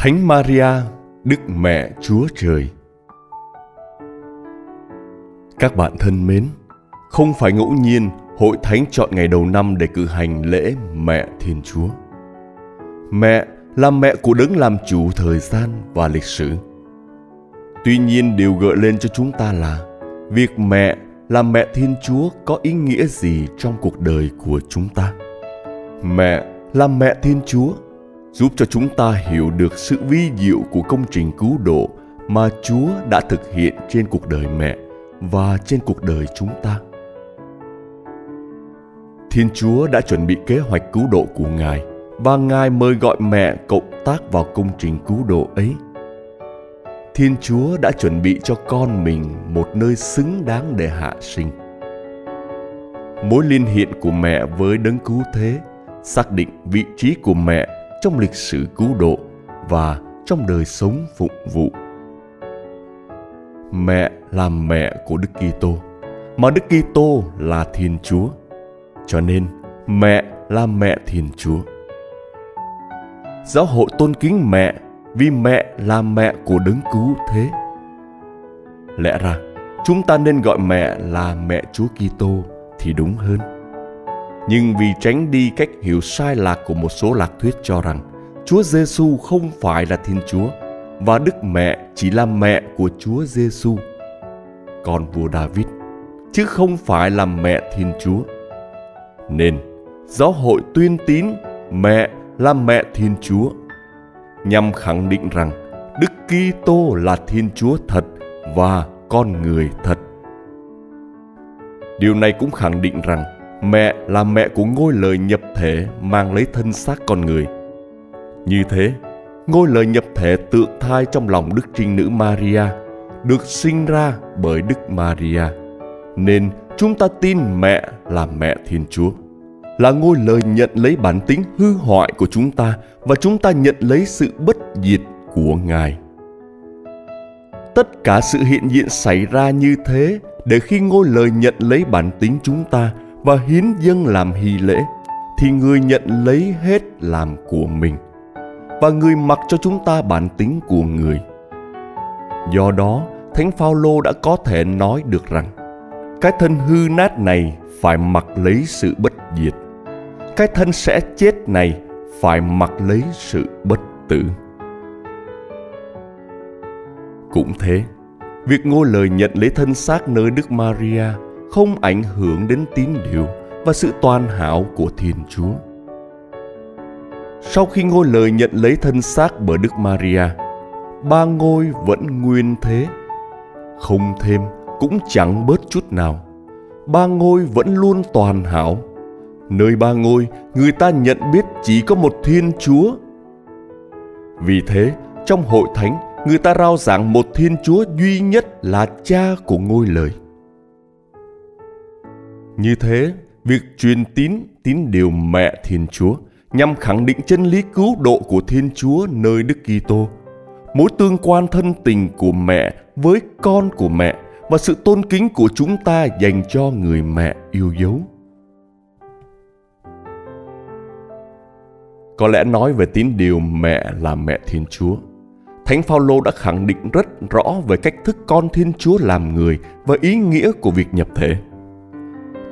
Thánh Maria, Đức Mẹ Chúa Trời. Các bạn thân mến, không phải ngẫu nhiên Hội Thánh chọn ngày đầu năm để cử hành lễ Mẹ Thiên Chúa. Mẹ là mẹ của đấng làm chủ thời gian và lịch sử. Tuy nhiên điều gợi lên cho chúng ta là việc mẹ là mẹ Thiên Chúa có ý nghĩa gì trong cuộc đời của chúng ta. Mẹ là mẹ Thiên Chúa giúp cho chúng ta hiểu được sự vi diệu của công trình cứu độ mà Chúa đã thực hiện trên cuộc đời mẹ và trên cuộc đời chúng ta. Thiên Chúa đã chuẩn bị kế hoạch cứu độ của Ngài và Ngài mời gọi mẹ cộng tác vào công trình cứu độ ấy. Thiên Chúa đã chuẩn bị cho con mình một nơi xứng đáng để hạ sinh. Mối liên hiện của mẹ với đấng cứu thế xác định vị trí của mẹ trong lịch sử cứu độ và trong đời sống phụng vụ. Mẹ là mẹ của Đức Kitô, mà Đức Kitô là Thiên Chúa. Cho nên, mẹ là mẹ Thiên Chúa. Giáo hội tôn kính mẹ vì mẹ là mẹ của đấng cứu thế. Lẽ ra, chúng ta nên gọi mẹ là mẹ Chúa Kitô thì đúng hơn nhưng vì tránh đi cách hiểu sai lạc của một số lạc thuyết cho rằng Chúa Giêsu không phải là Thiên Chúa, và Đức Mẹ chỉ là mẹ của Chúa Giêsu. Còn vua David, chứ không phải là mẹ Thiên Chúa. Nên, giáo hội tuyên tín mẹ là mẹ Thiên Chúa, nhằm khẳng định rằng Đức Kitô là Thiên Chúa thật và con người thật. Điều này cũng khẳng định rằng Mẹ là mẹ của ngôi lời nhập thể mang lấy thân xác con người. Như thế, ngôi lời nhập thể tượng thai trong lòng Đức Trinh Nữ Maria được sinh ra bởi Đức Maria. Nên chúng ta tin mẹ là mẹ Thiên Chúa là ngôi lời nhận lấy bản tính hư hoại của chúng ta và chúng ta nhận lấy sự bất diệt của Ngài. Tất cả sự hiện diện xảy ra như thế để khi ngôi lời nhận lấy bản tính chúng ta và hiến dân làm hy lễ, thì người nhận lấy hết làm của mình, và người mặc cho chúng ta bản tính của người. Do đó, thánh phaolô đã có thể nói được rằng, cái thân hư nát này phải mặc lấy sự bất diệt, cái thân sẽ chết này phải mặc lấy sự bất tử. Cũng thế, việc ngôi lời nhận lấy thân xác nơi đức maria không ảnh hưởng đến tín điều và sự toàn hảo của Thiên Chúa. Sau khi ngôi lời nhận lấy thân xác bởi Đức Maria, ba ngôi vẫn nguyên thế, không thêm cũng chẳng bớt chút nào. Ba ngôi vẫn luôn toàn hảo. Nơi ba ngôi, người ta nhận biết chỉ có một Thiên Chúa. Vì thế, trong hội thánh, người ta rao giảng một Thiên Chúa duy nhất là cha của ngôi lời. Như thế, việc truyền tín tín điều mẹ Thiên Chúa nhằm khẳng định chân lý cứu độ của Thiên Chúa nơi Đức Kitô, mối tương quan thân tình của mẹ với con của mẹ và sự tôn kính của chúng ta dành cho người mẹ yêu dấu. Có lẽ nói về tín điều mẹ là mẹ Thiên Chúa, Thánh Phaolô đã khẳng định rất rõ về cách thức con Thiên Chúa làm người và ý nghĩa của việc nhập thể.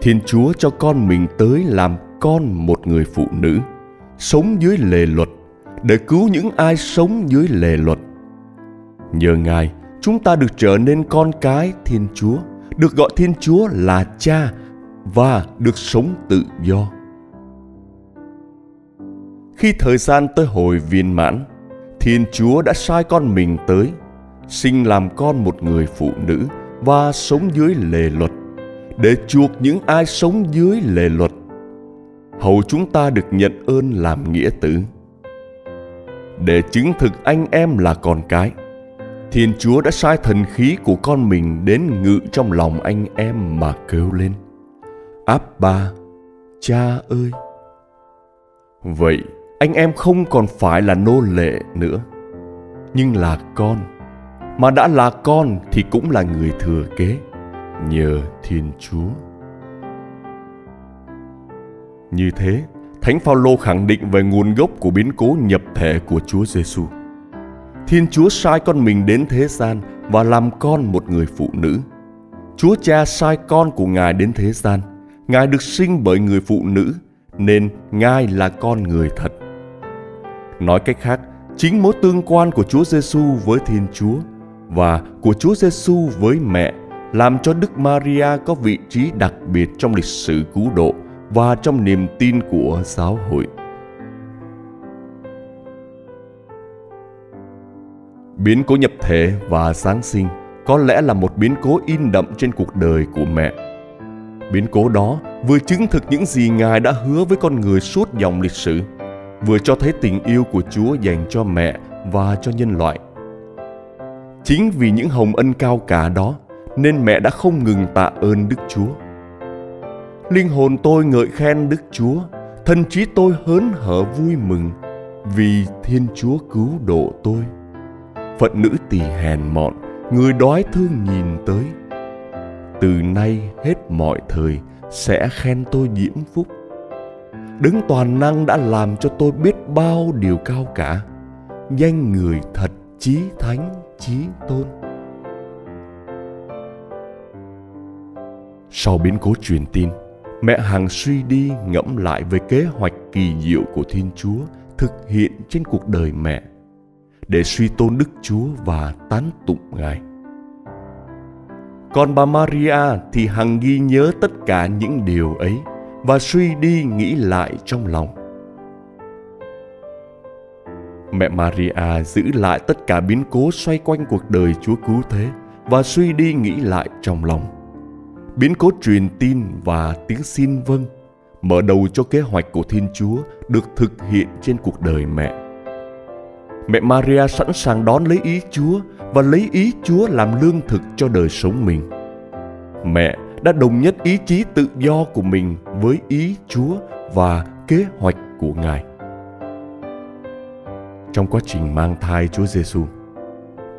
Thiên Chúa cho con mình tới làm con một người phụ nữ, sống dưới lề luật, để cứu những ai sống dưới lề luật. Nhờ Ngài, chúng ta được trở nên con cái Thiên Chúa, được gọi Thiên Chúa là cha và được sống tự do. Khi thời gian tới hồi viên mãn, Thiên Chúa đã sai con mình tới, sinh làm con một người phụ nữ và sống dưới lề luật, để chuộc những ai sống dưới lề luật. Hầu chúng ta được nhận ơn làm nghĩa tử. Để chứng thực anh em là con cái, Thiên Chúa đã sai thần khí của con mình đến ngự trong lòng anh em mà kêu lên. Áp ba, cha ơi! Vậy, anh em không còn phải là nô lệ nữa nhưng là con mà đã là con thì cũng là người thừa kế nhờ thiên chúa. Như thế thánh phaolô khẳng định về nguồn gốc của biến cố nhập thể của chúa giêsu thiên chúa sai con mình đến thế gian và làm con một người phụ nữ. Chúa cha sai con của ngài đến thế gian. Ngài được sinh bởi người phụ nữ nên ngài là con người thật. Nói cách khác, chính mối tương quan của Chúa Giêsu với Thiên Chúa và của Chúa Giêsu với mẹ làm cho Đức Maria có vị trí đặc biệt trong lịch sử cứu độ và trong niềm tin của giáo hội. Biến cố nhập thể và Giáng sinh có lẽ là một biến cố in đậm trên cuộc đời của mẹ. Biến cố đó vừa chứng thực những gì Ngài đã hứa với con người suốt dòng lịch sử – vừa cho thấy tình yêu của Chúa dành cho mẹ và cho nhân loại. Chính vì những hồng ân cao cả đó nên mẹ đã không ngừng tạ ơn Đức Chúa. Linh hồn tôi ngợi khen Đức Chúa, thân trí tôi hớn hở vui mừng vì Thiên Chúa cứu độ tôi. Phận nữ tỳ hèn mọn, người đói thương nhìn tới. Từ nay hết mọi thời sẽ khen tôi diễm phúc Đứng toàn năng đã làm cho tôi biết bao điều cao cả Danh người thật chí thánh chí tôn Sau biến cố truyền tin, Mẹ Hằng suy đi ngẫm lại về kế hoạch kỳ diệu của Thiên Chúa thực hiện trên cuộc đời mẹ để suy tôn Đức Chúa và tán tụng Ngài. Còn bà Maria thì hằng ghi nhớ tất cả những điều ấy – và suy đi nghĩ lại trong lòng. Mẹ Maria giữ lại tất cả biến cố xoay quanh cuộc đời Chúa cứu thế và suy đi nghĩ lại trong lòng. Biến cố truyền tin và tiếng xin vâng mở đầu cho kế hoạch của Thiên Chúa được thực hiện trên cuộc đời mẹ. Mẹ Maria sẵn sàng đón lấy ý Chúa và lấy ý Chúa làm lương thực cho đời sống mình. Mẹ đã đồng nhất ý chí tự do của mình với ý Chúa và kế hoạch của Ngài. Trong quá trình mang thai Chúa Giêsu,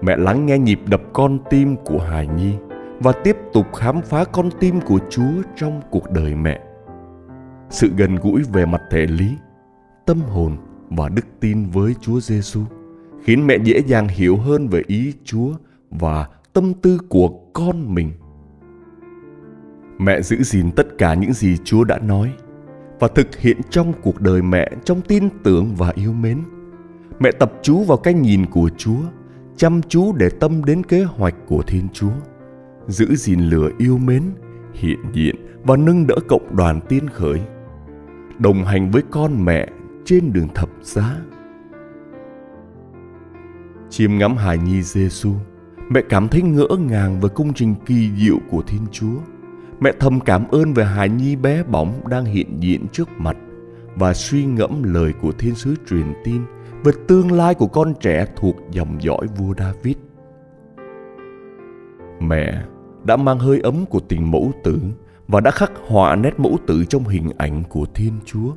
mẹ lắng nghe nhịp đập con tim của hài nhi và tiếp tục khám phá con tim của Chúa trong cuộc đời mẹ. Sự gần gũi về mặt thể lý, tâm hồn và đức tin với Chúa Giêsu khiến mẹ dễ dàng hiểu hơn về ý Chúa và tâm tư của con mình Mẹ giữ gìn tất cả những gì Chúa đã nói và thực hiện trong cuộc đời mẹ trong tin tưởng và yêu mến. Mẹ tập chú vào cái nhìn của Chúa, chăm chú để tâm đến kế hoạch của Thiên Chúa, giữ gìn lửa yêu mến, hiện diện và nâng đỡ cộng đoàn tiên khởi, đồng hành với con mẹ trên đường thập giá. Chiêm ngắm hài nhi Giêsu, mẹ cảm thấy ngỡ ngàng về công trình kỳ diệu của Thiên Chúa – Mẹ thầm cảm ơn về hài nhi bé bỏng đang hiện diện trước mặt và suy ngẫm lời của thiên sứ truyền tin về tương lai của con trẻ thuộc dòng dõi vua David. Mẹ đã mang hơi ấm của tình mẫu tử và đã khắc họa nét mẫu tử trong hình ảnh của Thiên Chúa.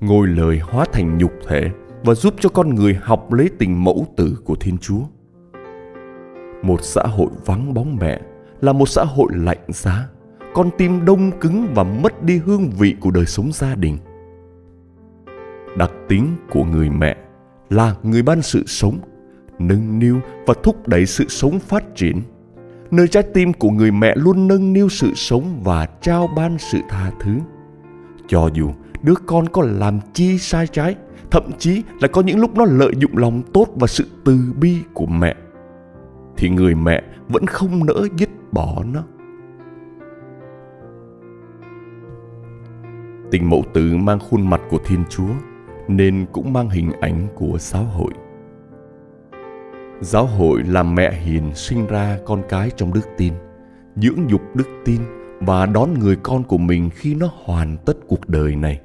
Ngôi lời hóa thành nhục thể và giúp cho con người học lấy tình mẫu tử của Thiên Chúa. Một xã hội vắng bóng mẹ là một xã hội lạnh giá con tim đông cứng và mất đi hương vị của đời sống gia đình đặc tính của người mẹ là người ban sự sống, nâng niu và thúc đẩy sự sống phát triển nơi trái tim của người mẹ luôn nâng niu sự sống và trao ban sự tha thứ cho dù đứa con có làm chi sai trái, thậm chí là có những lúc nó lợi dụng lòng tốt và sự từ bi của mẹ, thì người mẹ vẫn không nỡ dứt bỏ nó tình mẫu tử mang khuôn mặt của Thiên Chúa nên cũng mang hình ảnh của giáo hội. Giáo hội là mẹ hiền sinh ra con cái trong đức tin, dưỡng dục đức tin và đón người con của mình khi nó hoàn tất cuộc đời này.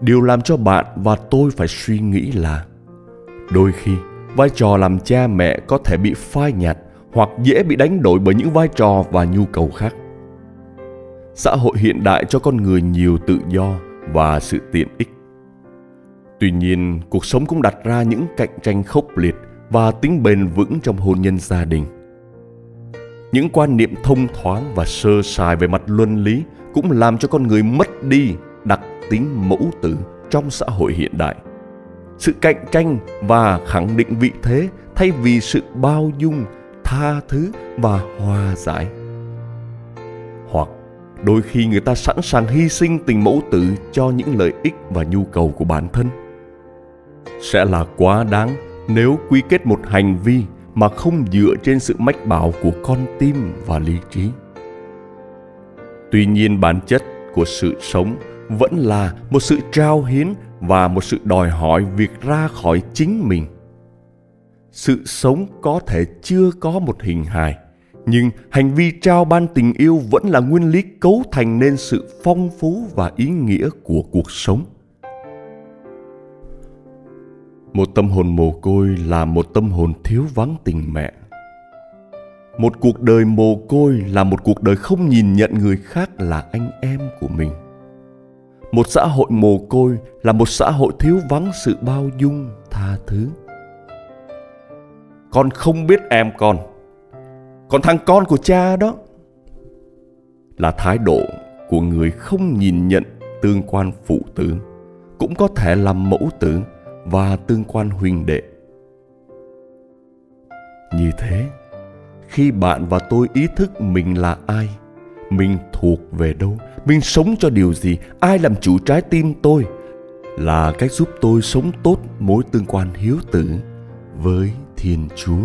Điều làm cho bạn và tôi phải suy nghĩ là đôi khi vai trò làm cha mẹ có thể bị phai nhạt hoặc dễ bị đánh đổi bởi những vai trò và nhu cầu khác. Xã hội hiện đại cho con người nhiều tự do và sự tiện ích. Tuy nhiên, cuộc sống cũng đặt ra những cạnh tranh khốc liệt và tính bền vững trong hôn nhân gia đình. Những quan niệm thông thoáng và sơ sài về mặt luân lý cũng làm cho con người mất đi đặc tính mẫu tử trong xã hội hiện đại. Sự cạnh tranh và khẳng định vị thế thay vì sự bao dung, tha thứ và hòa giải. Hoặc đôi khi người ta sẵn sàng hy sinh tình mẫu tử cho những lợi ích và nhu cầu của bản thân. Sẽ là quá đáng nếu quy kết một hành vi mà không dựa trên sự mách bảo của con tim và lý trí. Tuy nhiên bản chất của sự sống vẫn là một sự trao hiến và một sự đòi hỏi việc ra khỏi chính mình. Sự sống có thể chưa có một hình hài, nhưng hành vi trao ban tình yêu vẫn là nguyên lý cấu thành nên sự phong phú và ý nghĩa của cuộc sống một tâm hồn mồ côi là một tâm hồn thiếu vắng tình mẹ. Một cuộc đời mồ côi là một cuộc đời không nhìn nhận người khác là anh em của mình. Một xã hội mồ côi là một xã hội thiếu vắng sự bao dung, tha thứ. Con không biết em con. Còn thằng con của cha đó là thái độ của người không nhìn nhận tương quan phụ tử cũng có thể làm mẫu tử và tương quan huynh đệ. Như thế, khi bạn và tôi ý thức mình là ai, mình thuộc về đâu, mình sống cho điều gì, ai làm chủ trái tim tôi là cách giúp tôi sống tốt mối tương quan hiếu tử với thiên chúa.